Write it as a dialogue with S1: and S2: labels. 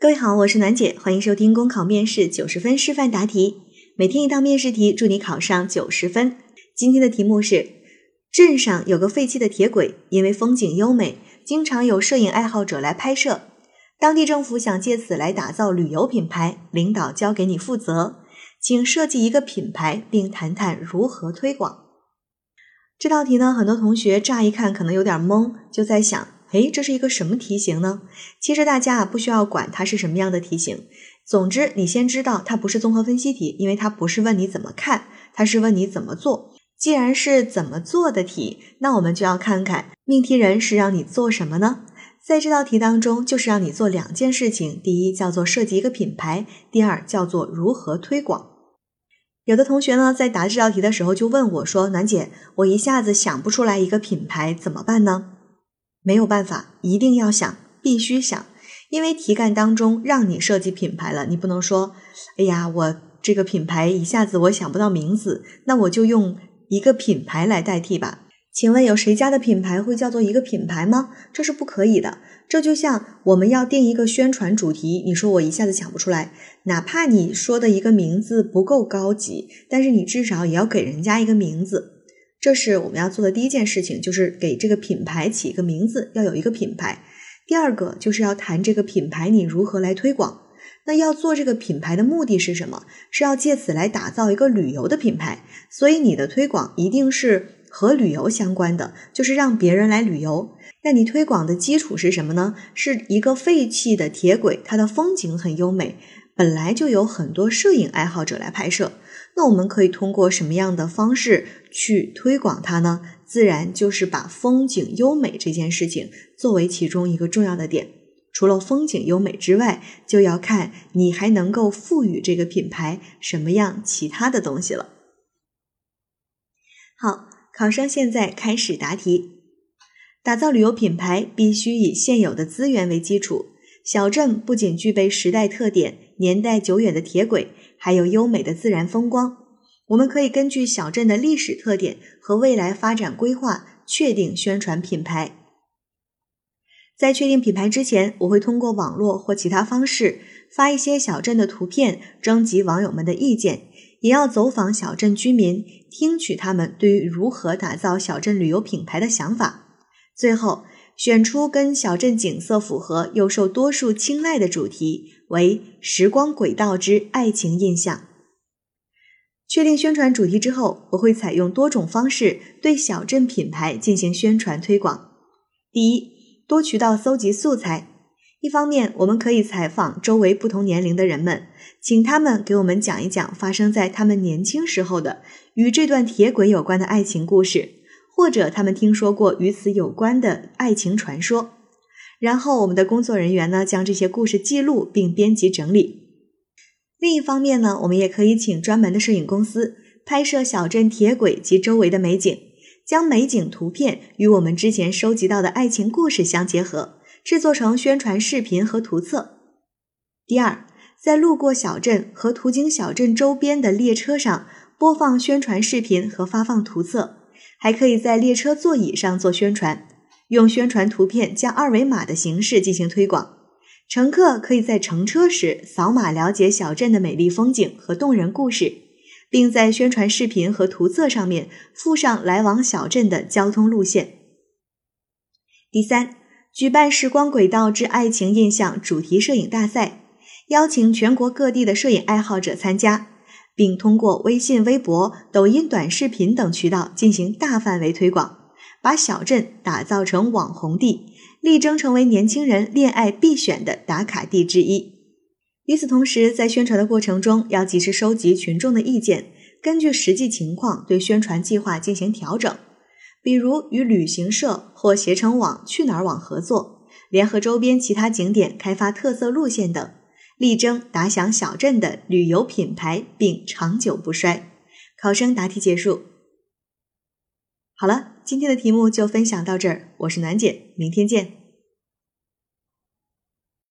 S1: 各位好，我是暖姐，欢迎收听公考面试九十分示范答题，每天一道面试题，祝你考上九十分。今天的题目是：镇上有个废弃的铁轨，因为风景优美，经常有摄影爱好者来拍摄。当地政府想借此来打造旅游品牌，领导交给你负责，请设计一个品牌，并谈谈如何推广。这道题呢，很多同学乍一看可能有点懵，就在想，诶，这是一个什么题型呢？其实大家啊，不需要管它是什么样的题型。总之，你先知道它不是综合分析题，因为它不是问你怎么看，它是问你怎么做。既然是怎么做的题，那我们就要看看命题人是让你做什么呢？在这道题当中，就是让你做两件事情：第一叫做设计一个品牌，第二叫做如何推广。有的同学呢，在答这道题的时候就问我说：“暖姐，我一下子想不出来一个品牌，怎么办呢？”没有办法，一定要想，必须想，因为题干当中让你设计品牌了，你不能说：“哎呀，我这个品牌一下子我想不到名字，那我就用一个品牌来代替吧。”请问有谁家的品牌会叫做一个品牌吗？这是不可以的。这就像我们要定一个宣传主题，你说我一下子想不出来，哪怕你说的一个名字不够高级，但是你至少也要给人家一个名字。这是我们要做的第一件事情，就是给这个品牌起一个名字，要有一个品牌。第二个就是要谈这个品牌你如何来推广。那要做这个品牌的目的是什么？是要借此来打造一个旅游的品牌，所以你的推广一定是。和旅游相关的，就是让别人来旅游。那你推广的基础是什么呢？是一个废弃的铁轨，它的风景很优美，本来就有很多摄影爱好者来拍摄。那我们可以通过什么样的方式去推广它呢？自然就是把风景优美这件事情作为其中一个重要的点。除了风景优美之外，就要看你还能够赋予这个品牌什么样其他的东西了。好。考生现在开始答题。打造旅游品牌必须以现有的资源为基础。小镇不仅具备时代特点、年代久远的铁轨，还有优美的自然风光。我们可以根据小镇的历史特点和未来发展规划，确定宣传品牌。在确定品牌之前，我会通过网络或其他方式发一些小镇的图片，征集网友们的意见。也要走访小镇居民，听取他们对于如何打造小镇旅游品牌的想法。最后，选出跟小镇景色符合又受多数青睐的主题，为“时光轨道之爱情印象”。确定宣传主题之后，我会采用多种方式对小镇品牌进行宣传推广。第一，多渠道搜集素材。一方面，我们可以采访周围不同年龄的人们，请他们给我们讲一讲发生在他们年轻时候的与这段铁轨有关的爱情故事，或者他们听说过与此有关的爱情传说。然后，我们的工作人员呢，将这些故事记录并编辑整理。另一方面呢，我们也可以请专门的摄影公司拍摄小镇铁轨及周围的美景，将美景图片与我们之前收集到的爱情故事相结合。制作成宣传视频和图册。第二，在路过小镇和途经小镇周边的列车上播放宣传视频和发放图册，还可以在列车座椅上做宣传，用宣传图片加二维码的形式进行推广。乘客可以在乘车时扫码了解小镇的美丽风景和动人故事，并在宣传视频和图册上面附上来往小镇的交通路线。第三。举办“时光轨道之爱情印象”主题摄影大赛，邀请全国各地的摄影爱好者参加，并通过微信、微博、抖音短视频等渠道进行大范围推广，把小镇打造成网红地，力争成为年轻人恋爱必选的打卡地之一。与此同时，在宣传的过程中，要及时收集群众的意见，根据实际情况对宣传计划进行调整。比如与旅行社或携程网、去哪儿网合作，联合周边其他景点开发特色路线等，力争打响小镇的旅游品牌，并长久不衰。考生答题结束。好了，今天的题目就分享到这儿，我是楠姐，明天见。